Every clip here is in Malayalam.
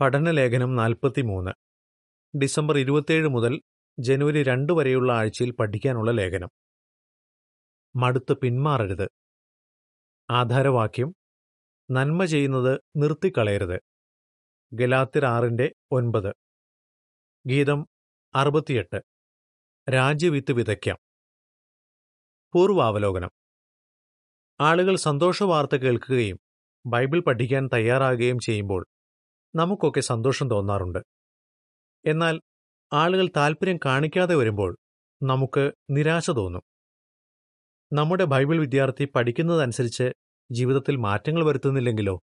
പഠനലേഖനം നാൽപ്പത്തിമൂന്ന്. ഡിസംബർ ഇരുപത്തിയേഴ് മുതൽ ജനുവരി രണ്ട് വരെയുള്ള ആഴ്ചയിൽ പഠിക്കാനുള്ള ലേഖനം. മടുത്ത് പിന്മാറരുത്. ആധാരവാക്യം. നന്മ ചെയ്യുന്നത് നിർത്തിക്കളയരുത്. ഗലാത്തിർ ആറിന്റെ ഒൻപത്. ഗീതം അറുപത്തിയെട്ട്. രാജ്യവിത്ത് വിതയ്ക്കാം. പൂർവാവലോകനം. ആളുകൾ സന്തോഷവാർത്ത കേൾക്കുകയും ബൈബിൾ പഠിക്കാൻ തയ്യാറാകുകയും ചെയ്യുമ്പോൾ നമുക്കൊക്കെ സന്തോഷം തോന്നാറുണ്ട്. എന്നാൽ ആളുകൾ താൽപ്പര്യം കാണിക്കാതെ വരുമ്പോൾ നമുക്ക് നിരാശ തോന്നും. നമ്മുടെ ബൈബിൾ വിദ്യാർത്ഥി പഠിക്കുന്നതനുസരിച്ച് ജീവിതത്തിൽ മാറ്റങ്ങൾ വരുത്തുന്നില്ലെങ്കിലോ?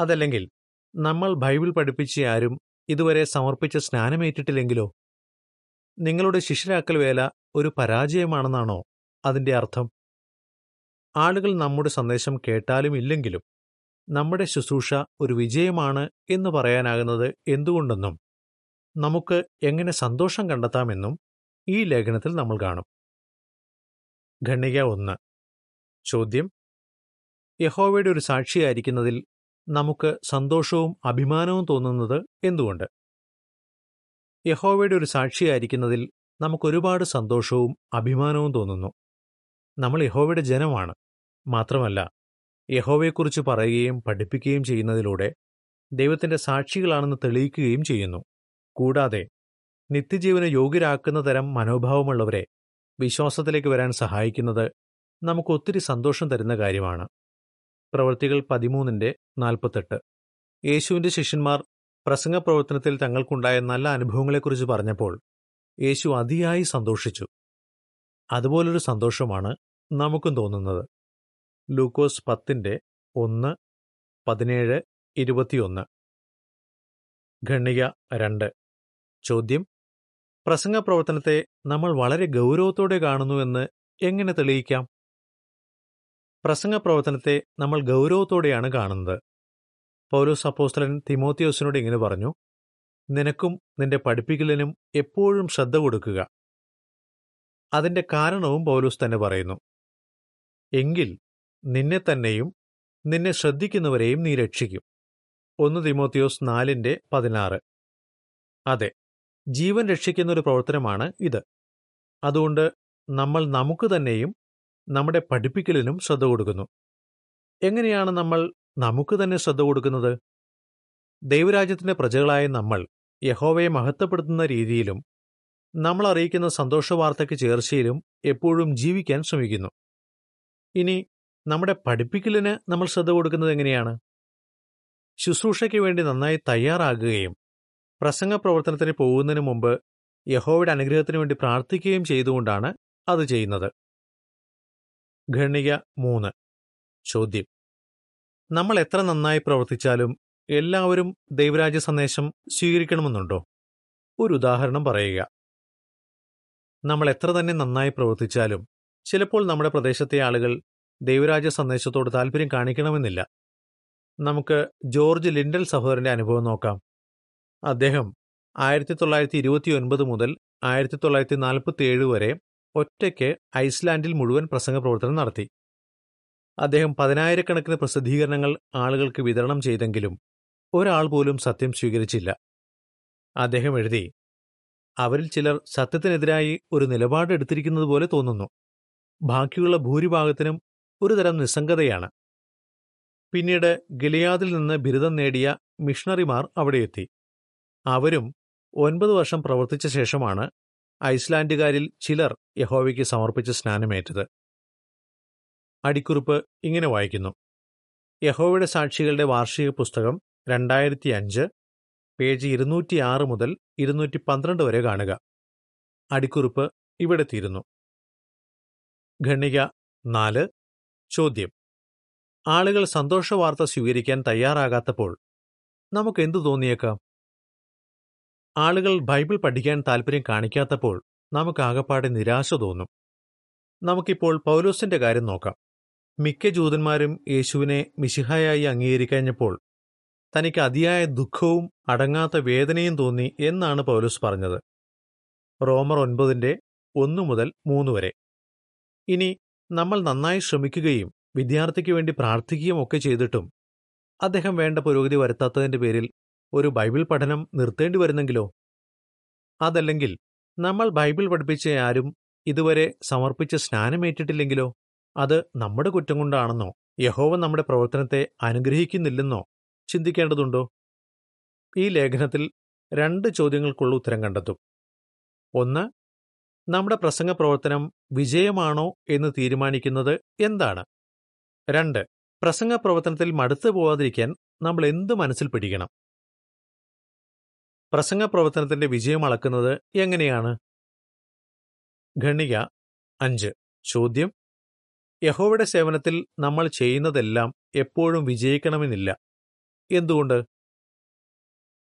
അതല്ലെങ്കിൽ നമ്മൾ ബൈബിൾ പഠിപ്പിച്ച ആരും ഇതുവരെ സമർപ്പിച്ച സ്നാനമേറ്റിട്ടില്ലെങ്കിലോ? നിങ്ങളുടെ ശിഷ്യരാക്കൽ വേല ഒരു പരാജയമാണെന്നാണോ അതിന്റെ അർത്ഥം? ആളുകൾ നമ്മുടെ സന്ദേശം കേട്ടാലും ഇല്ലെങ്കിലും നമ്മുടെ ശുശ്രൂഷ ഒരു വിജയമാണ് എന്ന് പറയാനാകുന്നത് എന്തുകൊണ്ടെന്നും നമുക്ക് എങ്ങനെ സന്തോഷം കണ്ടെത്താമെന്നും ഈ ലേഖനത്തിൽ നമ്മൾ കാണും. ഖണ്ണിക ഒന്ന്. ചോദ്യം. യഹോവയുടെ ഒരു സാക്ഷിയായിരിക്കുന്നതിൽ നമുക്ക് സന്തോഷവും അഭിമാനവും തോന്നുന്നത് എന്തുകൊണ്ട്? യഹോവയുടെ ഒരു സാക്ഷിയായിരിക്കുന്നതിൽ നമുക്കൊരുപാട് സന്തോഷവും അഭിമാനവും തോന്നുന്നു. നമ്മൾ യഹോവയുടെ ജനമാണ്. മാത്രമല്ല യഹോവയെക്കുറിച്ച് പറയുകയും പഠിപ്പിക്കുകയും ചെയ്യുന്നതിലൂടെ ദൈവത്തിന്റെ സാക്ഷികളാണെന്ന് തെളിയിക്കുകയും ചെയ്യുന്നു. കൂടാതെ നിത്യജീവന യോഗ്യരാക്കുന്ന തരം മനോഭാവമുള്ളവരെ വിശ്വാസത്തിലേക്ക് വരാൻ സഹായിക്കുന്നത് നമുക്ക് ഒത്തിരി സന്തോഷം തരുന്ന കാര്യമാണ്. പ്രവൃത്തികൾ പതിമൂന്നിന്റെ നാൽപ്പത്തെട്ട്. യേശുവിന്റെ ശിഷ്യന്മാർ പ്രസംഗ പ്രവർത്തനത്തിൽ തങ്ങൾക്കുണ്ടായ നല്ല അനുഭവങ്ങളെക്കുറിച്ച് പറഞ്ഞപ്പോൾ യേശു അതിയായി സന്തോഷിച്ചു. അതുപോലൊരു സന്തോഷമാണ് നമുക്കും തോന്നുന്നത്. ലൂക്കോസ് പത്തിന്റെ ഒന്ന് പതിനേഴ് ഇരുപത്തിയൊന്ന്. ഖണ്ണിക രണ്ട്. ചോദ്യം പ്രസംഗ പ്രവർത്തനത്തെ നമ്മൾ വളരെ ഗൗരവത്തോടെ കാണുന്നുവെന്ന് എങ്ങനെ തെളിയിക്കാം? പ്രസംഗ പ്രവർത്തനത്തെ നമ്മൾ ഗൗരവത്തോടെയാണ് കാണുന്നത്. പൗലോസ് അപ്പോസ്തലൻ തിമോത്തിയോസിനോട് ഇങ്ങനെ പറഞ്ഞു നിനക്കും നിന്റെ പഠിപ്പിക്കലിനും എപ്പോഴും ശ്രദ്ധ കൊടുക്കുക. അതിന്റെ കാരണവും പൗലോസ് തന്നെ പറയുന്നു. എങ്കിൽ നിന്നെ തന്നെയും നിന്നെ ശ്രദ്ധിക്കുന്നവരെയും നീ രക്ഷിക്കും. ഒന്ന് തിമോത്തിയോസ് നാലിന്റെ പതിനാറ്. അതെ ജീവൻ രക്ഷിക്കുന്ന ഒരു പ്രവർത്തനമാണ് ഇത്. അതുകൊണ്ട് നമ്മൾ നമുക്ക് തന്നെയും നമ്മുടെ പഠിപ്പിക്കലിനും ശ്രദ്ധ കൊടുക്കുന്നു. എങ്ങനെയാണ് നമ്മൾ നമുക്ക് തന്നെ ശ്രദ്ധ കൊടുക്കുന്നത്? ദൈവരാജ്യത്തിന്റെ പ്രജകളായ നമ്മൾ യഹോവയെ മഹത്വപ്പെടുത്തുന്ന രീതിയിലും നമ്മൾ അറിയിക്കുന്ന സന്തോഷവാർത്തയ്ക്ക് ചേർച്ചയിലും എപ്പോഴും ജീവിക്കാൻ ശ്രമിക്കുന്നു. ഇനി നമ്മുടെ പഠിപ്പിക്കലിന് നമ്മൾ ശ്രദ്ധ കൊടുക്കുന്നത് എങ്ങനെയാണ്? ശുശ്രൂഷയ്ക്ക് വേണ്ടി നന്നായി തയ്യാറാകുകയും പ്രസംഗ പ്രവർത്തനത്തിന് പോകുന്നതിന് മുമ്പ് യഹോയുടെ അനുഗ്രഹത്തിന് വേണ്ടി പ്രാർത്ഥിക്കുകയും ചെയ്തുകൊണ്ടാണ് അത് ചെയ്യുന്നത്. ഖണ്ണിക മൂന്ന്. ചോദ്യം. നമ്മൾ എത്ര നന്നായി പ്രവർത്തിച്ചാലും എല്ലാവരും ദൈവരാജ്യ സന്ദേശം സ്വീകരിക്കണമെന്നുണ്ടോ? ഒരു ഉദാഹരണം പറയുക. നമ്മൾ എത്ര തന്നെ നന്നായി പ്രവർത്തിച്ചാലും ചിലപ്പോൾ നമ്മുടെ പ്രദേശത്തെ ആളുകൾ ദൈവരാജ്യ സന്ദേശത്തോട് താല്പര്യം കാണിക്കണമെന്നില്ല. നമുക്ക് ജോർജ് ലിൻഡൽ സഹോദരന്റെ അനുഭവം നോക്കാം. അദ്ദേഹം ആയിരത്തി തൊള്ളായിരത്തി ഇരുപത്തി ഒൻപത് മുതൽ ആയിരത്തി തൊള്ളായിരത്തി നാൽപ്പത്തി ഏഴ് വരെ ഒറ്റയ്ക്ക് ഐസ്ലാൻഡിൽ മുഴുവൻ പ്രസംഗ പ്രവർത്തനം നടത്തി. അദ്ദേഹം പതിനായിരക്കണക്കിന് പ്രസിദ്ധീകരണങ്ങൾ ആളുകൾക്ക് വിതരണം ചെയ്തെങ്കിലും ഒരാൾ പോലും സത്യം സ്വീകരിച്ചില്ല. അദ്ദേഹം എഴുതി അവരിൽ ചിലർ സത്യത്തിനെതിരായി ഒരു നിലപാടെടുത്തിരിക്കുന്നത് പോലെ തോന്നുന്നു. ബാക്കിയുള്ള ഭൂരിഭാഗത്തിനും ഒരുതരം നിസ്സംഗതയാണ്. പിന്നീട് ഗിലിയാദിൽ നിന്ന് ബിരുദം നേടിയ മിഷണറിമാർ അവിടെയെത്തി. അവരും ഒൻപത് വർഷം പ്രവർത്തിച്ച ശേഷമാണ് ഐസ്ലാൻഡുകാരിൽ ചിലർ യഹോവയ്ക്ക് സമർപ്പിച്ച് സ്നാനമേറ്റത്. അടിക്കുറിപ്പ് ഇങ്ങനെ വായിക്കുന്നു. യഹോവയുടെ സാക്ഷികളുടെ വാർഷിക പുസ്തകം രണ്ടായിരത്തി അഞ്ച് പേജ് ഇരുന്നൂറ്റി ആറ് മുതൽ ഇരുന്നൂറ്റി പന്ത്രണ്ട് വരെ കാണുക. അടിക്കുറിപ്പ് ഇവിടെ തീരുന്നു. ഖണ്ണിക നാല് ചോദ്യം. ആളുകൾ സന്തോഷ വാർത്ത സ്വീകരിക്കാൻ തയ്യാറാകാത്തപ്പോൾ നമുക്ക് എന്തു തോന്നിയേക്കാം? ആളുകൾ ബൈബിൾ പഠിക്കാൻ താൽപ്പര്യം കാണിക്കാത്തപ്പോൾ നമുക്ക് ആകപ്പാടെ നിരാശ തോന്നും. നമുക്കിപ്പോൾ പൗലോസിന്റെ കാര്യം നോക്കാം. മിക്ക ജൂതന്മാരും യേശുവിനെ മിശിഹായായി അംഗീകരിക്കഴിഞ്ഞപ്പോൾ തനിക്ക് അതിയായ ദുഃഖവും അടങ്ങാത്ത വേദനയും തോന്നി എന്നാണ് പൗലോസ് പറഞ്ഞത്. റോമർ ഒൻപതിന്റെ ഒന്നു മുതൽ മൂന്ന് വരെ. ഇനി നമ്മൾ നന്നായി ശ്രമിക്കുകയും വിദ്യാർത്ഥിക്ക് വേണ്ടി പ്രാർത്ഥിക്കുകയും ഒക്കെ ചെയ്തിട്ടും അദ്ദേഹം വേണ്ട പുരോഗതി വരുത്താത്തതിന്റെ പേരിൽ ഒരു ബൈബിൾ പഠനം നിർത്തേണ്ടി വരുന്നെങ്കിലോ? അതല്ലെങ്കിൽ നമ്മൾ ബൈബിൾ പഠിപ്പിച്ച ആരും ഇതുവരെ സമർപ്പിച്ച സ്നാനമേറ്റിട്ടില്ലെങ്കിലോ അത് നമ്മുടെ കുറ്റം കൊണ്ടാണെന്നോ? യഹോവ നമ്മുടെ പ്രവർത്തനത്തെ അനുഗ്രഹിക്കുന്നില്ലെന്നോ ചിന്തിക്കേണ്ടതുണ്ടോ? ഈ ലേഖനത്തിൽ രണ്ട് ചോദ്യങ്ങൾക്കുള്ള ഉത്തരം കണ്ടെത്തും. ഒന്ന് നമ്മുടെ പ്രസംഗ പ്രവർത്തനം വിജയമാണോ എന്ന് തീരുമാനിക്കുന്നത് എന്താണ്? രണ്ട് പ്രസംഗ പ്രവർത്തനത്തിൽ മടുത്തു പോവാതിരിക്കാൻ നമ്മൾ എന്ത് മനസ്സിൽ പിടിക്കണം? പ്രസംഗ പ്രവർത്തനത്തിന്റെ വിജയം അളക്കുന്നത് എങ്ങനെയാണ്? ഖണിക അഞ്ച് ചോദ്യം. യഹോവയുടെ സേവനത്തിൽ നമ്മൾ ചെയ്യുന്നതെല്ലാം എപ്പോഴും വിജയിക്കണമെന്നില്ല. എന്തുകൊണ്ട്?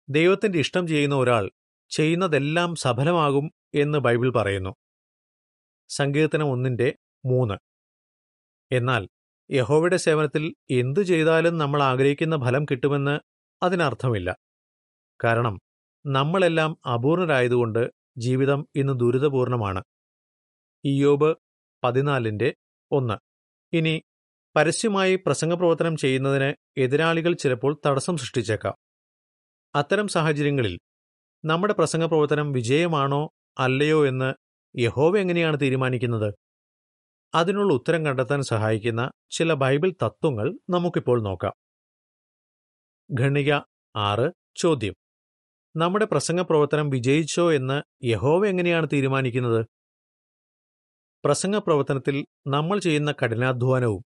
ദൈവത്തിന്റെ ഇഷ്ടം ചെയ്യുന്ന ഒരാൾ ചെയ്യുന്നതെല്ലാം സഫലമാകും എന്ന് ബൈബിൾ പറയുന്നു. സങ്കീർത്തനം ഒന്നിന്റെ മൂന്ന്. എന്നാൽ യഹോവയുടെ സേവനത്തിൽ എന്തു ചെയ്താലും നമ്മൾ ആഗ്രഹിക്കുന്ന ഫലം കിട്ടുമെന്ന് അതിനർത്ഥമില്ല. കാരണം നമ്മളെല്ലാം അപൂർണരായതുകൊണ്ട് ജീവിതം ഇന്ന് ദുരിതപൂർണമാണ്. ഇയോബ് പതിനാലിന്റെ ഒന്ന്. ഇനി പരസ്യമായി പ്രസംഗപ്രവർത്തനം ചെയ്യുന്നതിന് എതിരാളികൾ ചിലപ്പോൾ തടസ്സം സൃഷ്ടിച്ചേക്കാം. അത്തരം സാഹചര്യങ്ങളിൽ നമ്മുടെ പ്രസംഗപ്രവർത്തനം വിജയമാണോ അല്ലയോ എന്ന് യഹോവ എങ്ങനെയാണ് തീരുമാനിക്കുന്നത്? അതിനുള്ള ഉത്തരം കണ്ടെത്താൻ സഹായിക്കുന്ന ചില ബൈബിൾ തത്വങ്ങൾ നമുക്കിപ്പോൾ നോക്കാം. ഖണിക ആറ് ചോദ്യം. നമ്മുടെ പ്രസംഗ പ്രവർത്തനം വിജയിച്ചോ എന്ന് യഹോവ എങ്ങനെയാണ് തീരുമാനിക്കുന്നത്? പ്രസംഗ പ്രസംഗപ്രവർത്തനത്തിൽ നമ്മൾ ചെയ്യുന്ന കഠിനാധ്വാനവും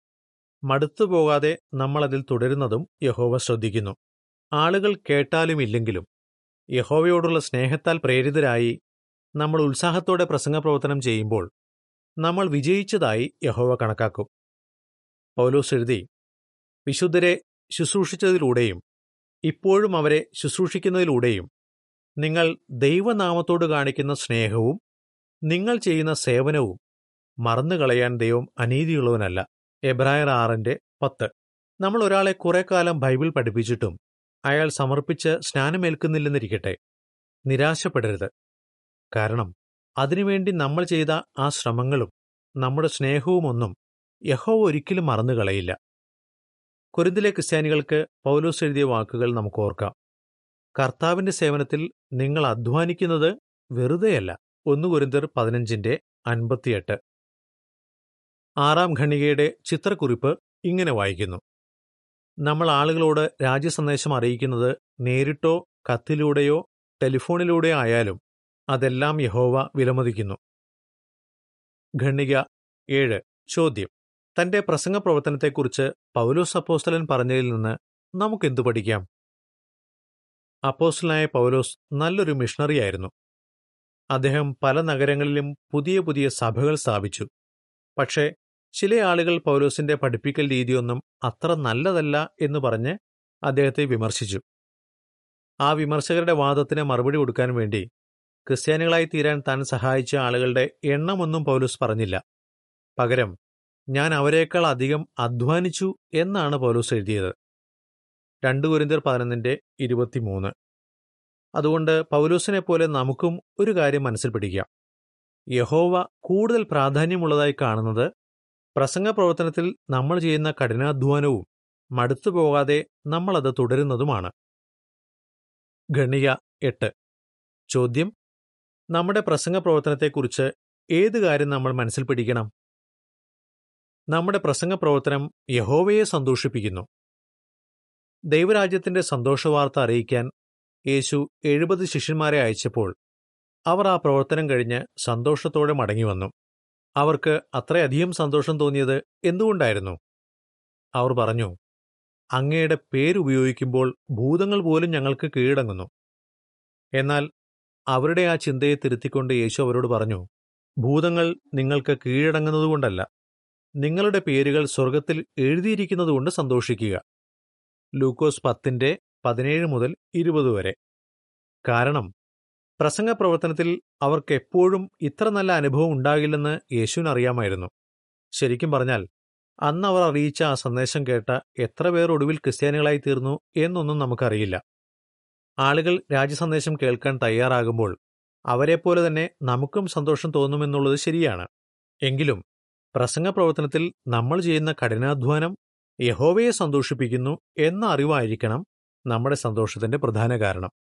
മടുത്തു പോകാതെ നമ്മൾ അതിൽ തുടരുന്നതും യഹോവ ശ്രദ്ധിക്കുന്നു. ആളുകൾ കേട്ടാലും ഇല്ലെങ്കിലും യഹോവയോടുള്ള സ്നേഹത്താൽ പ്രേരിതരായി നമ്മൾ ഉത്സാഹത്തോടെ പ്രസംഗ പ്രവർത്തനം ചെയ്യുമ്പോൾ നമ്മൾ വിജയിച്ചതായി യഹോവ കണക്കാക്കും. പൗലോസ് എഴുതി വിശുദ്ധരെ ശുശ്രൂഷിച്ചതിലൂടെയും ഇപ്പോഴും അവരെ ശുശ്രൂഷിക്കുന്നതിലൂടെയും നിങ്ങൾ ദൈവനാമത്തോട് കാണിക്കുന്ന സ്നേഹവും നിങ്ങൾ ചെയ്യുന്ന സേവനവും മറന്നുകളയാൻ ദൈവം അനീതിയുള്ളവനല്ല. എബ്രായർ ആറിന്റെ പത്ത്. നമ്മൾ ഒരാളെ കുറെ കാലം ബൈബിൾ പഠിപ്പിച്ചിട്ടും അയാൾ സമർപ്പിച്ച് സ്നാനമേൽക്കുന്നില്ലെന്നിരിക്കട്ടെ. നിരാശപ്പെടരുത്. കാരണം അതിനുവേണ്ടി നമ്മൾ ചെയ്ത ആ ശ്രമങ്ങളും നമ്മുടെ സ്നേഹവുമൊന്നും യഹോ ഒരിക്കലും മറന്നു കളയില്ല കുരുന്തിലെ ക്രിസ്ത്യാനികൾക്ക് പൗലോസ് എഴുതിയ വാക്കുകൾ നമുക്ക് ഓർക്കാം. കർത്താവിന്റെ സേവനത്തിൽ നിങ്ങൾ അധ്വാനിക്കുന്നത് വെറുതെയല്ല. ഒന്ന് കുരുന്തർ പതിനഞ്ചിന്റെ അൻപത്തിയെട്ട്. ആറാം ഖണികയുടെ ചിത്രക്കുറിപ്പ് ഇങ്ങനെ വായിക്കുന്നു. നമ്മൾ ആളുകളോട് രാജ്യസന്ദേശം അറിയിക്കുന്നത് നേരിട്ടോ കത്തിലൂടെയോ ടെലിഫോണിലൂടെയോ ആയാലും അതെല്ലാം യഹോവ വിലമതിക്കുന്നു. ഖണ്ണിക ഏഴ്. ചോദ്യം. തന്റെ പ്രസംഗ പ്രവർത്തനത്തെക്കുറിച്ച് പൗലോസ് അപ്പോസ്തലൻ പറഞ്ഞതിൽ നിന്ന് നമുക്കെന്തു പഠിക്കാം? അപ്പോസ്റ്റലായ പൗലോസ് നല്ലൊരു മിഷണറിയായിരുന്നു അദ്ദേഹം പല നഗരങ്ങളിലും പുതിയ പുതിയ സഭകൾ സ്ഥാപിച്ചു. പക്ഷേ ചില ആളുകൾ പൗലോസിന്റെ പഠിപ്പിക്കൽ രീതിയൊന്നും അത്ര നല്ലതല്ല എന്ന് പറഞ്ഞ് അദ്ദേഹത്തെ വിമർശിച്ചു. ആ വിമർശകരുടെ വാദത്തിന് മറുപടി കൊടുക്കാൻ വേണ്ടി ക്രിസ്ത്യാനികളായി തീരാൻ താൻ സഹായിച്ച ആളുകളുടെ എണ്ണമൊന്നും പൗലൂസ് പറഞ്ഞില്ല. പകരം ഞാൻ അവരെക്കാൾ അധികം അധ്വാനിച്ചു എന്നാണ് പൗലൂസ് എഴുതിയത്. രണ്ട് കുരിന്തിയർ പതിനൊന്നിന്റെ ഇരുപത്തിമൂന്ന്. അതുകൊണ്ട് പൗലൂസിനെ പോലെ നമുക്കും ഒരു കാര്യം മനസ്സിൽ പിടിക്കാം. യഹോവ കൂടുതൽ പ്രാധാന്യമുള്ളതായി കാണുന്നത് പ്രസംഗ പ്രവർത്തനത്തിൽ നമ്മൾ ചെയ്യുന്ന കഠിനാധ്വാനവും മടുത്തു പോകാതെ നമ്മളത് തുടരുന്നതുമാണ്. ഗണിക എട്ട്. ചോദ്യം നമ്മുടെ പ്രസംഗ പ്രവർത്തനത്തെക്കുറിച്ച് ഏത് കാര്യം നമ്മൾ മനസ്സിൽ പിടിക്കണം? നമ്മുടെ പ്രസംഗ പ്രവർത്തനം യഹോവയെ സന്തോഷിപ്പിക്കുന്നു. ദൈവരാജ്യത്തിന്റെ സന്തോഷവാർത്ത അറിയിക്കാൻ യേശു എഴുപത് ശിഷ്യന്മാരെ അയച്ചപ്പോൾ അവർ ആ പ്രവർത്തനം കഴിഞ്ഞ് സന്തോഷത്തോടെ മടങ്ങിവന്നു. അവർക്ക് അത്രയധികം സന്തോഷം തോന്നിയത് എന്തുകൊണ്ടായിരുന്നു? അവർ പറഞ്ഞു അങ്ങയുടെ പേരുപയോഗിക്കുമ്പോൾ ഭൂതങ്ങൾ പോലും ഞങ്ങൾക്ക് കീഴടങ്ങുന്നു. എന്നാൽ അവരുടെ ആ ചിന്തയെ തിരുത്തിക്കൊണ്ട് യേശു അവരോട് പറഞ്ഞു ഭൂതങ്ങൾ നിങ്ങൾക്ക് കീഴടങ്ങുന്നതുകൊണ്ടല്ല. നിങ്ങളുടെ പേരുകൾ സ്വർഗത്തിൽ എഴുതിയിരിക്കുന്നതുകൊണ്ട് സന്തോഷിക്കുക. ലൂക്കോസ് പത്തിന്റെ പതിനേഴ് മുതൽ ഇരുപത് വരെ. കാരണം പ്രസംഗ പ്രവർത്തനത്തിൽ അവർക്ക് എപ്പോഴും ഇത്ര നല്ല അനുഭവം ഉണ്ടാകില്ലെന്ന് യേശുവിന് അറിയാമായിരുന്നു. ശരിക്കും പറഞ്ഞാൽ അന്ന് അവർ അറിയിച്ച ആ സന്ദേശം കേട്ട എത്ര പേർ ഒടുവിൽ ക്രിസ്ത്യാനികളായി തീർന്നു എന്നൊന്നും നമുക്കറിയില്ല. ആളുകൾ രാജ്യസന്ദേശം കേൾക്കാൻ തയ്യാറാകുമ്പോൾ അവരെപ്പോലെ തന്നെ നമുക്കും സന്തോഷം തോന്നുമെന്നുള്ളത് ശരിയാണ്. എങ്കിലും പ്രസംഗ പ്രവർത്തനത്തിൽ നമ്മൾ ചെയ്യുന്ന കഠിനാധ്വാനം യഹോവയെ സന്തോഷിപ്പിക്കുന്നു എന്ന അറിവായിരിക്കണം നമ്മുടെ സന്തോഷത്തിന്റെ പ്രധാന കാരണം.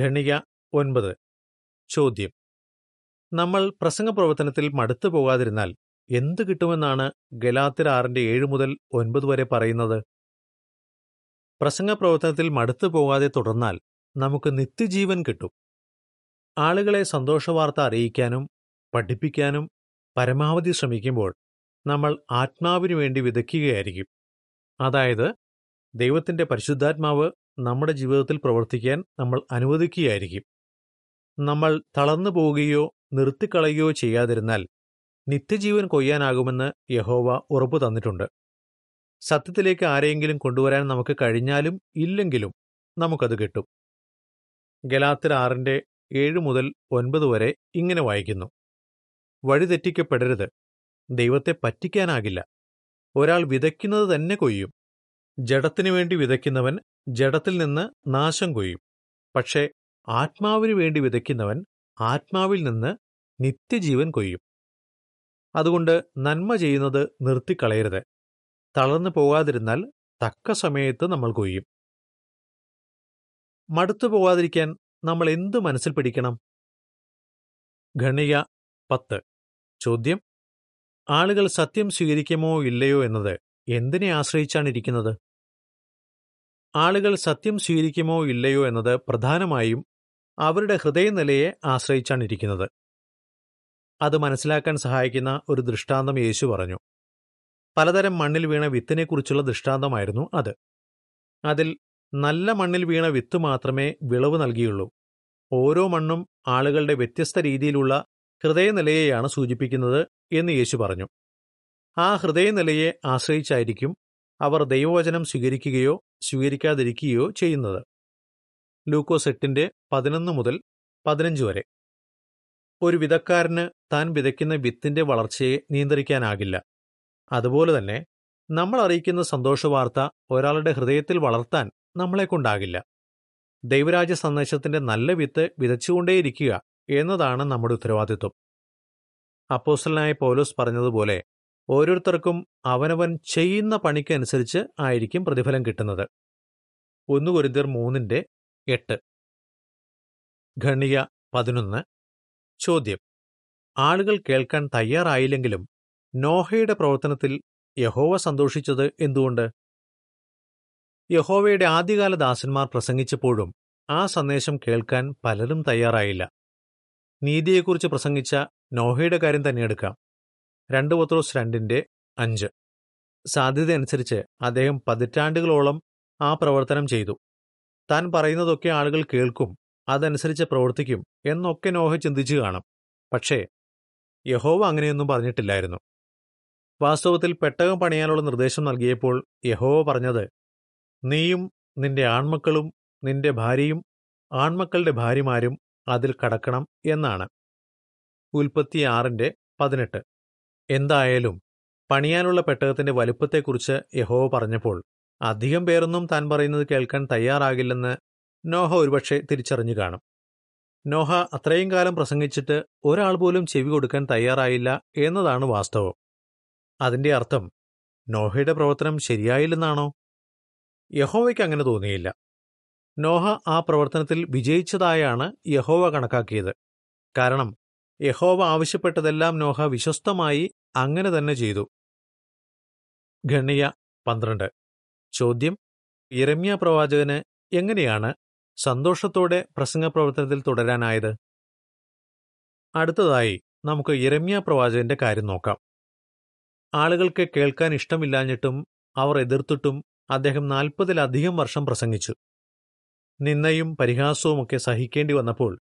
ഖണിക ഒൻപത്. ചോദ്യം. നമ്മൾ പ്രസംഗ പ്രവർത്തനത്തിൽ മടുത്തു പോകാതിരുന്നാൽ എന്ത് കിട്ടുമെന്നാണ് ഗലാത്തിർ ആറിന്റെ ഏഴ് മുതൽ ഒൻപത് വരെ പറയുന്നത്? പ്രസംഗ പ്രവർത്തനത്തിൽ മടുത്തു പോകാതെ തുടർന്നാൽ നമുക്ക് നിത്യജീവൻ കിട്ടും. ആളുകളെ സന്തോഷവാർത്ത അറിയിക്കാനും പഠിപ്പിക്കാനും പരമാവധി ശ്രമിക്കുമ്പോൾ നമ്മൾ ആത്മാവിനു വേണ്ടി വിതയ്ക്കുകയായിരിക്കും. അതായത് ദൈവത്തിന്റെ പരിശുദ്ധാത്മാവ് നമ്മുടെ ജീവിതത്തിൽ പ്രവർത്തിക്കാൻ നമ്മൾ അനുവദിക്കുകയായിരിക്കും. നമ്മൾ തളർന്നു പോവുകയോ നിർത്തിക്കളയുകയോ ചെയ്യാതിരുന്നാൽ നിത്യജീവൻ കൊയ്യാനാകുമെന്ന് യഹോവ ഉറപ്പു തന്നിട്ടുണ്ട്. സത്യത്തിലേക്ക് ആരെയെങ്കിലും കൊണ്ടുവരാൻ നമുക്ക് കഴിഞ്ഞാലും ഇല്ലെങ്കിലും നമുക്കത് കിട്ടും. ഗലാത്തർ ആറിന്റെ ഏഴ് മുതൽ ഒൻപത് വരെ ഇങ്ങനെ വായിക്കുന്നു. വഴിതെറ്റിക്കപ്പെടരുത് ദൈവത്തെ പറ്റിക്കാനാകില്ല. ഒരാൾ വിതയ്ക്കുന്നത് തന്നെ കൊയ്യും. ജഡത്തിനു വേണ്ടി വിതയ്ക്കുന്നവൻ ജഡത്തിൽ നിന്ന് നാശം കൊയ്യും. പക്ഷേ ആത്മാവിനു വേണ്ടി വിതയ്ക്കുന്നവൻ ആത്മാവിൽ നിന്ന് നിത്യജീവൻ കൊയ്യും. അതുകൊണ്ട് നന്മ ചെയ്യുന്നത് നിർത്തിക്കളയരുത്. തളർന്നു പോകാതിരുന്നാൽ തക്ക സമയത്ത് നമ്മൾ കൊയ്യും. മടുത്തു പോകാതിരിക്കാൻ നമ്മൾ എന്തു മനസ്സിൽ പിടിക്കണം? ഖണിക പത്ത്. ചോദ്യം ആളുകൾ സത്യം സ്വീകരിക്കുമോ ഇല്ലയോ എന്നത് എന്തിനെ ആശ്രയിച്ചാണ് ഇരിക്കുന്നത്? ആളുകൾ സത്യം സ്വീകരിക്കുമോ ഇല്ലയോ എന്നത് പ്രധാനമായും അവരുടെ ഹൃദയനിലയെ ആശ്രയിച്ചാണ് ഇരിക്കുന്നത്. അത് മനസ്സിലാക്കാൻ സഹായിക്കുന്ന ഒരു ദൃഷ്ടാന്തം യേശു പറഞ്ഞു. പലതരം മണ്ണിൽ വീണ വിത്തിനെക്കുറിച്ചുള്ള ദൃഷ്ടാന്തമായിരുന്നു അത്. അതിൽ നല്ല മണ്ണിൽ വീണ വിത്ത് മാത്രമേ വിളവ് നൽകിയുള്ളൂ. ഓരോ മണ്ണും ആളുകളുടെ വ്യത്യസ്ത രീതിയിലുള്ള ഹൃദയനിലയെയാണ് സൂചിപ്പിക്കുന്നത് എന്ന് യേശു പറഞ്ഞു. ആ ഹൃദയനിലയെ ആശ്രയിച്ചായിരിക്കും അവർ ദൈവവചനം സ്വീകരിക്കുകയോ സ്വീകരിക്കാതിരിക്കുകയോ ചെയ്യുന്നത്. ലൂക്കോസ് എട്ടിന്റെ പതിനൊന്ന് മുതൽ പതിനഞ്ച് വരെ. ഒരു വിതക്കാരന് താൻ വിതയ്ക്കുന്ന വിത്തിന്റെ വളർച്ചയെ നിയന്ത്രിക്കാനാകില്ല. അതുപോലെ തന്നെ നമ്മൾ അറിയിക്കുന്ന സന്തോഷവാർത്ത ഒരാളുടെ ഹൃദയത്തിൽ വളർത്താൻ നമ്മളെക്കൊണ്ടാകില്ല. ദൈവരാജ്യ സന്ദേശത്തിന്റെ നല്ല വിത്ത് വിതച്ചുകൊണ്ടേയിരിക്കുക എന്നതാണ് നമ്മുടെ ഉത്തരവാദിത്വം. അപ്പോസ്റ്റലായ പൗലോസ് പറഞ്ഞതുപോലെ ഓരോരുത്തർക്കും അവനവൻ ചെയ്യുന്ന പണിക്കനുസരിച്ച് ആയിരിക്കും പ്രതിഫലം കിട്ടുന്നത്. ഒന്ന് കുരിന്തിയർ മൂന്നിന്റെ എട്ട്. ഖണിക പതിനൊന്ന്. ചോദ്യം. ആളുകൾ കേൾക്കാൻ തയ്യാറായില്ലെങ്കിലും നോഹയുടെ പ്രവർത്തനത്തിൽ യഹോവ സന്തോഷിച്ചത് എന്തുകൊണ്ട്? യഹോവയുടെ ആദ്യകാല ദാസന്മാർ പ്രസംഗിച്ചപ്പോഴും ആ സന്ദേശം കേൾക്കാൻ പലരും തയ്യാറായില്ല. നീതിയെക്കുറിച്ച് പ്രസംഗിച്ച നോഹയുടെ കാര്യം തന്നെ എടുക്കാം. രണ്ട് പത്രോസ് രണ്ടിന്റെ അഞ്ച്. സാധ്യതയനുസരിച്ച് അദ്ദേഹം പതിറ്റാണ്ടുകളോളം ആ പ്രവർത്തനം ചെയ്തു. താൻ പറയുന്നതൊക്കെ ആളുകൾ കേൾക്കും അതനുസരിച്ച് പ്രവർത്തിക്കും എന്നൊക്കെ നോഹ ചിന്തിച്ചു കാണാം. പക്ഷേ യഹോവ അങ്ങനെയൊന്നും പറഞ്ഞിട്ടില്ലായിരുന്നു. വാസ്തവത്തിൽ പെട്ടകം പണിയാനുള്ള നിർദ്ദേശം നൽകിയപ്പോൾ യഹോവ പറഞ്ഞത് നീയും നിന്റെ ആൺമക്കളും നിന്റെ ഭാര്യയും ആൺമക്കളുടെ ഭാര്യമാരും അതിൽ കടക്കണം എന്നാണ്. ഉൽപ്പത്തി ആറിന്റെ പതിനെട്ട്. എന്തായാലും പണിയാനുള്ള പെട്ടകത്തിന്റെ വലുപ്പത്തെക്കുറിച്ച് യഹോവ പറഞ്ഞപ്പോൾ അധികം പേരൊന്നും താൻ പറയുന്നത് കേൾക്കാൻ തയ്യാറാകില്ലെന്ന് നോഹ ഒരുപക്ഷെ തിരിച്ചറിഞ്ഞു കാണും. നോഹ അത്രയും കാലം പ്രസംഗിച്ചിട്ട് ഒരാൾ പോലും ചെവി കൊടുക്കാൻ തയ്യാറായില്ല എന്നതാണ് വാസ്തവം. അതിന്റെ അർത്ഥം നോഹയുടെ പ്രവർത്തനം ശരിയായില്ലെന്നാണോ? യഹോവയ്ക്ക് അങ്ങനെ തോന്നിയില്ല. നോഹ ആ പ്രവർത്തനത്തിൽ വിജയിച്ചതായാണ് യഹോവ കണക്കാക്കിയത്. കാരണം യഹോവ ആവശ്യപ്പെട്ടതെല്ലാം നോഹ വിശ്വസ്തമായി അങ്ങനെ തന്നെ ചെയ്തു. ഖണ്ണിയ പന്ത്രണ്ട്. ചോദ്യം ഇരമ്യ പ്രവാചകന് എങ്ങനെയാണ് സന്തോഷത്തോടെ പ്രസംഗ പ്രവർത്തനത്തിൽ തുടരാനായത്? അടുത്തതായി നമുക്ക് ഇരമ്യ പ്രവാചകന്റെ കാര്യം നോക്കാം. ആളുകൾക്ക് കേൾക്കാൻ ഇഷ്ടമില്ലാഞ്ഞിട്ടും അവർ എതിർത്തിട്ടും അദ്ദേഹം നാൽപ്പതിലധികം വർഷം പ്രസംഗിച്ചു. നിന്നയും പരിഹാസവുമൊക്കെ സഹിക്കേണ്ടി വന്നപ്പോൾ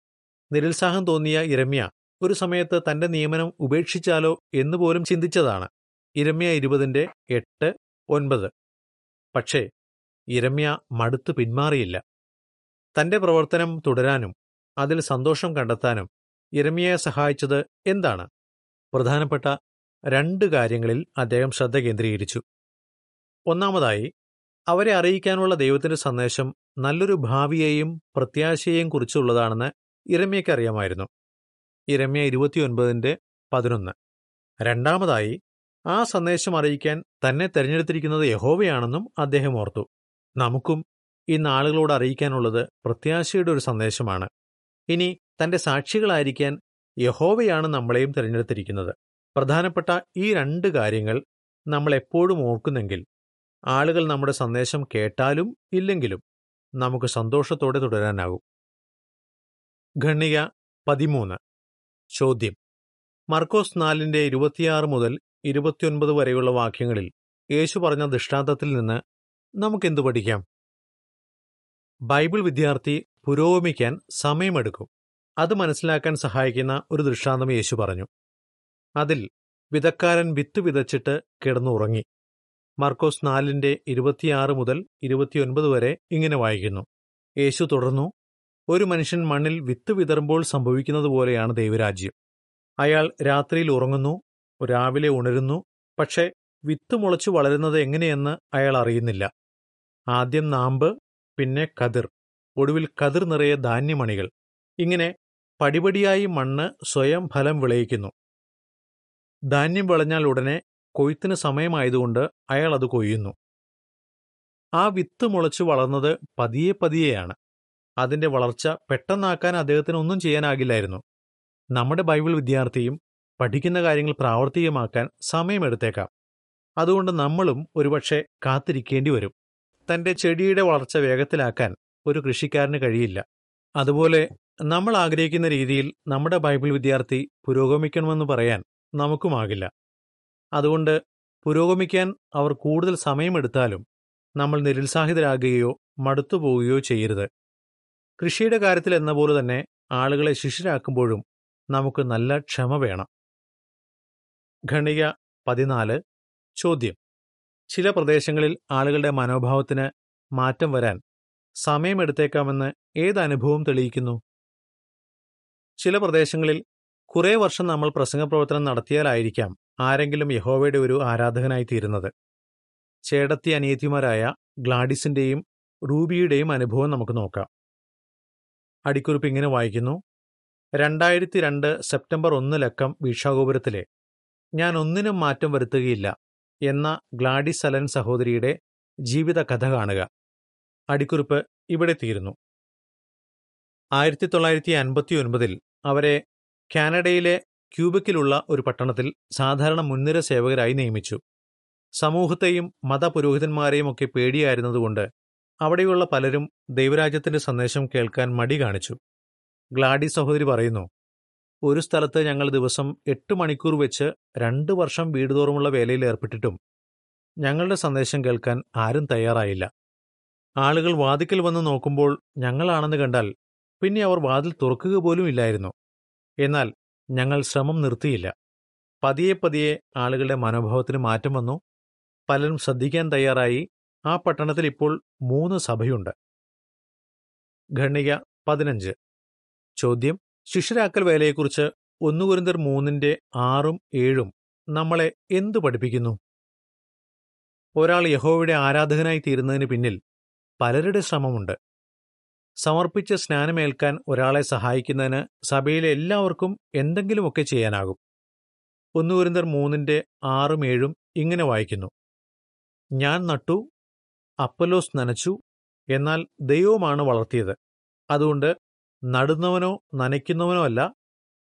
നിരുത്സാഹം തോന്നിയ ഇരമ്യ ഒരു സമയത്ത് തന്റെ നിയമനം ഉപേക്ഷിച്ചാലോ എന്ന് പോലും ചിന്തിച്ചതാണ്. ഇരമ്യ ഇരുപതിന്റെ എട്ട് ഒൻപത്. പക്ഷേ ഇരമ്യ മടുത്തു പിന്മാറിയില്ല. തന്റെ പ്രവർത്തനം തുടരാനും അതിൽ സന്തോഷം കണ്ടെത്താനും ഇരമ്യയെ സഹായിച്ചത് എന്താണ്? പ്രധാനപ്പെട്ട രണ്ട് കാര്യങ്ങളിൽ അദ്ദേഹം ശ്രദ്ധ കേന്ദ്രീകരിച്ചു. ഒന്നാമതായി അവരെ അറിയിക്കാനുള്ള ദൈവത്തിന്റെ സന്ദേശം നല്ലൊരു ഭാവിയെയും പ്രത്യാശയെയും കുറിച്ചുള്ളതാണെന്ന് ഇരമ്യയ്ക്ക് അറിയാമായിരുന്നു. ഇരമ്യ ഇരുപത്തിയൊൻപതിന്റെ പതിനൊന്ന്. രണ്ടാമതായി ആ സന്ദേശം അറിയിക്കാൻ തന്നെ തെരഞ്ഞെടുത്തിരിക്കുന്നത് യഹോവയാണെന്നും അദ്ദേഹം ഓർത്തു. നമുക്കും ഇന്ന് ആളുകളോട് അറിയിക്കാനുള്ളത് പ്രത്യാശയുടെ ഒരു സന്ദേശമാണ്. ഇനി തന്റെ സാക്ഷികളായിരിക്കാൻ യഹോവയാണ് നമ്മളെയും തിരഞ്ഞെടുത്തിരിക്കുന്നത്. പ്രധാനപ്പെട്ട ഈ രണ്ട് കാര്യങ്ങൾ നമ്മൾ എപ്പോഴും ഓർക്കുന്നെങ്കിൽ ആളുകൾ നമ്മുടെ സന്ദേശം കേട്ടാലും ഇല്ലെങ്കിലും നമുക്ക് സന്തോഷത്തോടെ തുടരാനാകും. ഖണ്ണിക പതിമൂന്ന്. ചോദ്യം. മർക്കോസ് നാലിന്റെ ഇരുപത്തിയാറ് മുതൽ ഇരുപത്തിയൊൻപത് വരെയുള്ള വാക്യങ്ങളിൽ യേശു പറഞ്ഞ ദൃഷ്ടാന്തത്തിൽ നിന്ന് നമുക്കെന്തു പഠിക്കാം? ബൈബിൾ വിദ്യാർത്ഥി പുരോഗമിക്കാൻ സമയമെടുക്കും. അത് മനസ്സിലാക്കാൻ സഹായിക്കുന്ന ഒരു ദൃഷ്ടാന്തം യേശു പറഞ്ഞു. അതിൽ വിതക്കാരൻ വിത്ത് വിതച്ചിട്ട് കിടന്നുറങ്ങി. മർക്കോസ് നാലിന്റെ ഇരുപത്തിയാറ് മുതൽ ഇരുപത്തിയൊൻപത് വരെ ഇങ്ങനെ വായിക്കുന്നു. യേശു തുടർന്നു ഒരു മനുഷ്യൻ മണ്ണിൽ വിത്ത് വിതറുമ്പോൾ സംഭവിക്കുന്നത് പോലെയാണ് ദൈവരാജ്യം. അയാൾ രാത്രിയിൽ ഉറങ്ങുന്നു രാവിലെ ഉണരുന്നു പക്ഷേ വിത്ത് മുളച്ചു വളരുന്നത് എങ്ങനെയെന്ന് അയാൾ അറിയുന്നില്ല. ആദ്യം നാമ്പ് പിന്നെ കതിർ ഒടുവിൽ കതിർ നിറയെ ധാന്യമണികൾ. ഇങ്ങനെ പടിപടിയായി മണ്ണ് സ്വയം ഫലം വിളയിക്കുന്നു. ധാന്യം വിളഞ്ഞാൽ ഉടനെ കൊയ്ത്തിന് സമയമായതുകൊണ്ട് അയാൾ അത് കൊയ്യുന്നു. ആ വിത്ത് മുളച്ചു വളർന്നത് പതിയെ പതിയെയാണ്. അതിന്റെ വളർച്ച പെട്ടെന്നാക്കാൻ അദ്ദേഹത്തിന് ഒന്നും ചെയ്യാനാകില്ലായിരുന്നു. നമ്മുടെ ബൈബിൾ വിദ്യാർത്ഥിയും പഠിക്കുന്ന കാര്യങ്ങൾ പ്രാവർത്തികമാക്കാൻ സമയമെടുത്തേക്കാം. അതുകൊണ്ട് നമ്മളും ഒരുപക്ഷെ കാത്തിരിക്കേണ്ടി വരും. തന്റെ ചെടിയുടെ വളർച്ച വേഗത്തിലാക്കാൻ ഒരു കൃഷിക്കാരന് കഴിയില്ല. അതുപോലെ നമ്മൾ ആഗ്രഹിക്കുന്ന രീതിയിൽ നമ്മുടെ ബൈബിൾ വിദ്യാർത്ഥി പുരോഗമിക്കണമെന്ന് പറയാൻ നമുക്കുമാകില്ല. അതുകൊണ്ട് പുരോഗമിക്കാൻ അവർ കൂടുതൽ സമയമെടുത്താലും നമ്മൾ നിരുത്സാഹിതരാകുകയോ മടുത്തുപോവുകയോ ചെയ്യരുത്. കൃഷിയുടെ കാര്യത്തിൽ എന്ന പോലെ തന്നെ ആളുകളെ ശിഷ്യരാക്കുമ്പോഴും നമുക്ക് നല്ല ക്ഷമ വേണം. ഖണിക പതിനാല്. ചോദ്യം. ചില പ്രദേശങ്ങളിൽ ആളുകളുടെ മനോഭാവത്തിന് മാറ്റം വരാൻ സമയമെടുത്തേക്കാമെന്ന് ഏത് അനുഭവം തെളിയിക്കുന്നു? ചില പ്രദേശങ്ങളിൽ കുറേ വർഷം നമ്മൾ പ്രസംഗ പ്രവർത്തനം നടത്തിയാലായിരിക്കാം ആരെങ്കിലും യഹോവയുടെ ഒരു ആരാധകനായി തീരുന്നത്. ചേടത്തി അനിയത്തിമാരായ ഗ്ലാഡിസിന്റെയും റൂബിയുടെയും അനുഭവം നമുക്ക് നോക്കാം. അടിക്കുറിപ്പ് ഇങ്ങനെ വായിക്കുന്നു. രണ്ടായിരത്തി രണ്ട് സെപ്റ്റംബർ ഒന്ന് ലക്കം വീക്ഷാഗോപുരത്തിലെ ഞാൻ ഒന്നിനും മാറ്റം വരുത്തുകയില്ല എന്ന ഗ്ലാഡിസ് അലൻ സഹോദരിയുടെ ജീവിത കഥ കാണുക. അടിക്കുറിപ്പ് ഇവിടെ തീരുന്നു. ആയിരത്തി തൊള്ളായിരത്തി അൻപത്തി ഒൻപതിൽ അവരെ കാനഡയിലെ ക്യൂബക്കിലുള്ള ഒരു പട്ടണത്തിൽ സാധാരണ മുൻനിര സേവകരായി നിയമിച്ചു. സമൂഹത്തെയും മതപുരോഹിതന്മാരെയും ഒക്കെ പേടിയായിരുന്നതുകൊണ്ട് അവിടെയുള്ള പലരും ദൈവരാജ്യത്തിന്റെ സന്ദേശം കേൾക്കാൻ മടി കാണിച്ചു. ഗ്ലാഡി സഹോദരി പറയുന്നു ഒരു സ്ഥലത്ത് ഞങ്ങൾ ദിവസം എട്ട് മണിക്കൂർ വെച്ച് രണ്ട് വർഷം വീടുതോറുമുള്ള വേലയിൽ ഏർപ്പെട്ടിട്ടും ഞങ്ങളുടെ സന്ദേശം കേൾക്കാൻ ആരും തയ്യാറായില്ല. ആളുകൾ വാതിക്കൽ വന്ന് നോക്കുമ്പോൾ ഞങ്ങളാണെന്ന് കണ്ടാൽ പിന്നെ അവർ വാതിൽ തുറക്കുക പോലും ഇല്ലായിരുന്നു. എന്നാൽ ഞങ്ങൾ ശ്രമം നിർത്തിയില്ല. പതിയെ പതിയെ ആളുകളുടെ മനോഭാവത്തിന് മാറ്റം വന്നു. പലരും ശ്രദ്ധിക്കാൻ തയ്യാറായി. ആ പട്ടണത്തിൽ ഇപ്പോൾ മൂന്ന് സഭയുണ്ട്. ഖണ്ണിക പതിനഞ്ച്. ചോദ്യം ശിഷ്യരാക്കൽ വേലയെക്കുറിച്ച് ഒന്നുകുരുന്തർ മൂന്നിന്റെ ആറും ഏഴും നമ്മളെ എന്തു പഠിപ്പിക്കുന്നു? ഒരാൾ യഹോവയുടെ ആരാധകനായി തീരുന്നതിന് പിന്നിൽ പലരുടെ ശ്രമമുണ്ട്. സമർപ്പിച്ച് സ്നാനമേൽക്കാൻ ഒരാളെ സഹായിക്കുന്നതിന് സഭയിലെ എല്ലാവർക്കും എന്തെങ്കിലുമൊക്കെ ചെയ്യാനാകും. ഒന്നുകുരിന്തർ മൂന്നിന്റെ ആറും ഏഴും ഇങ്ങനെ വായിക്കുന്നു. ഞാൻ നട്ടു അപ്പലോസ് നനച്ചു എന്നാൽ ദൈവമാണ് വളർത്തിയത്. അതുകൊണ്ട് നടുന്നവനോ നനയ്ക്കുന്നവനോ അല്ല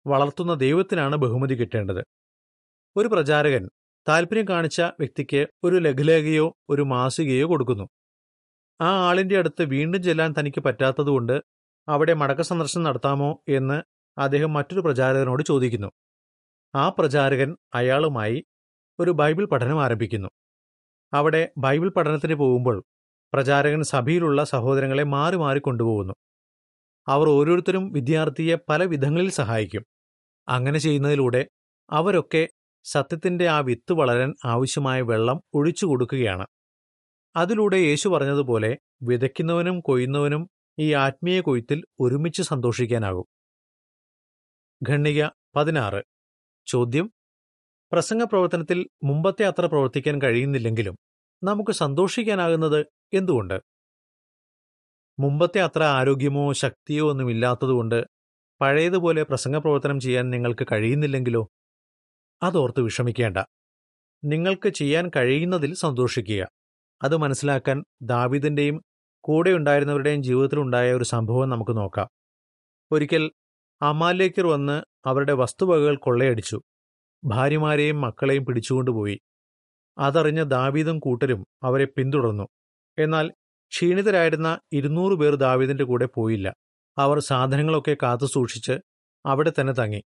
വളർത്തുന്ന ദൈവത്തിനാണ് ബഹുമതി കിട്ടേണ്ടത്. ഒരു പ്രചാരകൻ താല്പര്യം കാണിച്ച വ്യക്തിക്ക് ഒരു ലഘുലേഖയോ ഒരു മാസികയോ കൊടുക്കുന്നു. ആ ആളിന്റെ അടുത്ത് വീണ്ടും ചെല്ലാൻ തനിക്ക് പറ്റാത്തതുകൊണ്ട് അവിടെ മടക്ക സന്ദർശനം നടത്താമോ എന്ന് അദ്ദേഹം മറ്റൊരു പ്രചാരകനോട് ചോദിക്കുന്നു. ആ പ്രചാരകൻ അയാളുമായി ഒരു ബൈബിൾ പഠനം ആരംഭിക്കുന്നു. അവിടെ ബൈബിൾ പഠനത്തിന് പോകുമ്പോൾ പ്രചാരകൻ സഭയിലുള്ള സഹോദരങ്ങളെ മാറി മാറി കൊണ്ടുപോകുന്നു. അവർ ഓരോരുത്തരും വിദ്യാർത്ഥിയെ പല വിധങ്ങളിൽ സഹായിക്കും. അങ്ങനെ ചെയ്യുന്നതിലൂടെ അവരൊക്കെ സത്യത്തിന്റെ ആ വിത്ത് വളരാൻ ആവശ്യമായ വെള്ളം ഒഴിച്ചു കൊടുക്കുകയാണ്. അതിലൂടെ യേശു പറഞ്ഞതുപോലെ വിതയ്ക്കുന്നവനും കൊയ്യുന്നവനും ഈ ആത്മീയ കൊയ്ത്തിൽ ഒരുമിച്ച് സന്തോഷിക്കാനാകും. ഖണ്ണിക പതിനാറ്. ചോദ്യം പ്രസംഗ പ്രവർത്തനത്തിൽ മുമ്പത്തെ അത്ര പ്രവർത്തിക്കാൻ കഴിയുന്നില്ലെങ്കിലും നമുക്ക് സന്തോഷിക്കാനാകുന്നത് എന്തുകൊണ്ട്? മുമ്പത്തെ അത്ര ആരോഗ്യമോ ശക്തിയോ ഒന്നും ഇല്ലാത്തതുകൊണ്ട് പഴയതുപോലെ പ്രസംഗ പ്രവർത്തനം ചെയ്യാൻ നിങ്ങൾക്ക് കഴിയുന്നില്ലെങ്കിലോ? അതോർത്ത് വിഷമിക്കേണ്ട. നിങ്ങൾക്ക് ചെയ്യാൻ കഴിയുന്നതിൽ സന്തോഷിക്കുക. അത് മനസ്സിലാക്കാൻ ദാവിദിന്റെയും കൂടെ ഉണ്ടായിരുന്നവരുടെയും ജീവിതത്തിലുണ്ടായ ഒരു സംഭവം നമുക്ക് നോക്കാം. ഒരിക്കൽ അമാലേക്കർ വന്ന് അവരുടെ വസ്തുവകകൾ കൊള്ളയടിച്ചു. ഭാര്യമാരെയും മക്കളെയും പിടിച്ചുകൊണ്ടുപോയി അതറിഞ്ഞ ദാവീദും കൂട്ടരും അവരെ പിന്തുടർന്നു. എന്നാൽ ക്ഷീണിതരായിരുന്ന ഇരുന്നൂറ് പേർ ദാവീദിന്റെ കൂടെ പോയില്ല. അവർ സാധനങ്ങളൊക്കെ കാത്തു സൂക്ഷിച്ച് അവിടെ തന്നെ തങ്ങി.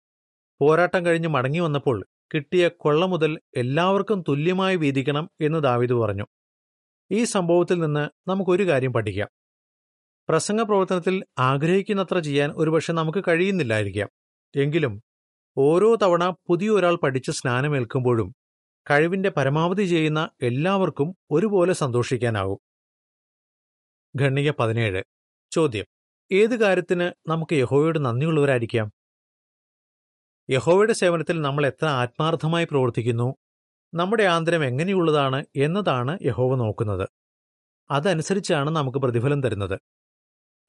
പോരാട്ടം കഴിഞ്ഞ് മടങ്ങി വന്നപ്പോൾ കിട്ടിയ കൊള്ള മുതൽ എല്ലാവർക്കും തുല്യമായി വീതിക്കണം എന്ന് ദാവീദ് പറഞ്ഞു. ഈ സംഭവത്തിൽ നിന്ന് നമുക്കൊരു കാര്യം പഠിക്കാം. പ്രസംഗ പ്രവർത്തനത്തിൽ ആഗ്രഹിക്കുന്നത്ര ചെയ്യാൻ ഒരുപക്ഷെ നമുക്ക് കഴിയുന്നില്ലായിരിക്കാം. എങ്കിലും ഓരോ തവണ പുതിയൊരാൾ പഠിച്ച് സ്നാനമേൽക്കുമ്പോഴും കഴിവിന്റെ പരമാവധി ചെയ്യുന്ന എല്ലാവർക്കും ഒരുപോലെ സന്തോഷിക്കാനാവും. ഖണ്ണിക പതിനേഴ്. ചോദ്യം. ഏത് കാര്യത്തിന് നമുക്ക് യഹോവയോട് നന്ദിയുള്ളവരായിരിക്കാം? യഹോവയുടെ സേവനത്തിൽ നമ്മൾ എത്ര ആത്മാർത്ഥമായി പ്രവർത്തിക്കുന്നു? നമ്മുടെ ആന്തരം എങ്ങനെയുള്ളതാണ് എന്നതാണ് യഹോവ നോക്കുന്നത്. അതനുസരിച്ചാണ് നമുക്ക് പ്രതിഫലം തരുന്നത്.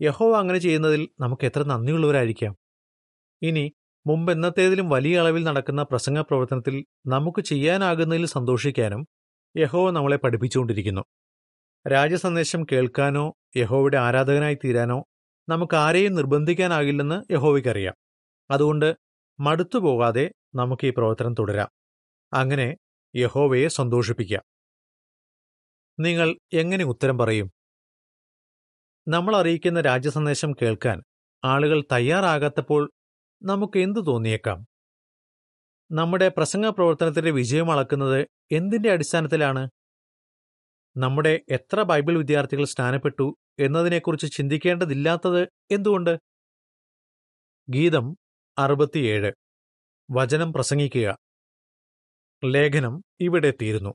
യഹോവ അങ്ങനെ ചെയ്യുന്നതിൽ നമുക്ക് എത്ര നന്ദിയുള്ളവരായിരിക്കാം. ഇനി മുമ്പെന്നത്തേതിലും വലിയ അളവിൽ നടക്കുന്ന പ്രസംഗ പ്രവർത്തനത്തിൽ നമുക്ക് ചെയ്യാനാകുന്നതിൽ സന്തോഷിക്കാനും യഹോവ നമ്മളെ പഠിപ്പിച്ചുകൊണ്ടിരിക്കുന്നു. രാജസന്ദേശം കേൾക്കാനോ യഹോവയുടെ ആരാധകനായി തീരാനോ നമുക്ക് ആരെയും നിർബന്ധിക്കാനാകില്ലെന്ന് യഹോവയ്ക്കറിയാം. അതുകൊണ്ട് മടുത്തുപോകാതെ നമുക്ക് ഈ പ്രവർത്തനം തുടരാം. അങ്ങനെ യഹോവയെ സന്തോഷിപ്പിക്കാം. നിങ്ങൾ എങ്ങനെ ഉത്തരം പറയും? നമ്മൾ അറിയിക്കുന്ന രാജ്യസന്ദേശം കേൾക്കാൻ ആളുകൾ തയ്യാറാകാത്തപ്പോൾ നമുക്ക് എന്തു തോന്നിയേക്കാം? നമ്മുടെ പ്രസംഗ പ്രവർത്തനത്തിന്റെ വിജയം അളക്കുന്നത് എന്തിന്റെ അടിസ്ഥാനത്തിലാണ്? നമ്മുടെ എത്ര ബൈബിൾ വിദ്യാർത്ഥികൾ സ്നാനപ്പെട്ടു എന്നതിനെക്കുറിച്ച് ചിന്തിക്കേണ്ടതില്ലാത്തത് എന്തുകൊണ്ട്? ഗീതം അറുപത്തിയേഴ്. വചനം പ്രസംഗിക്കുക. ലേഖനം ഇവിടെ തീരുന്നു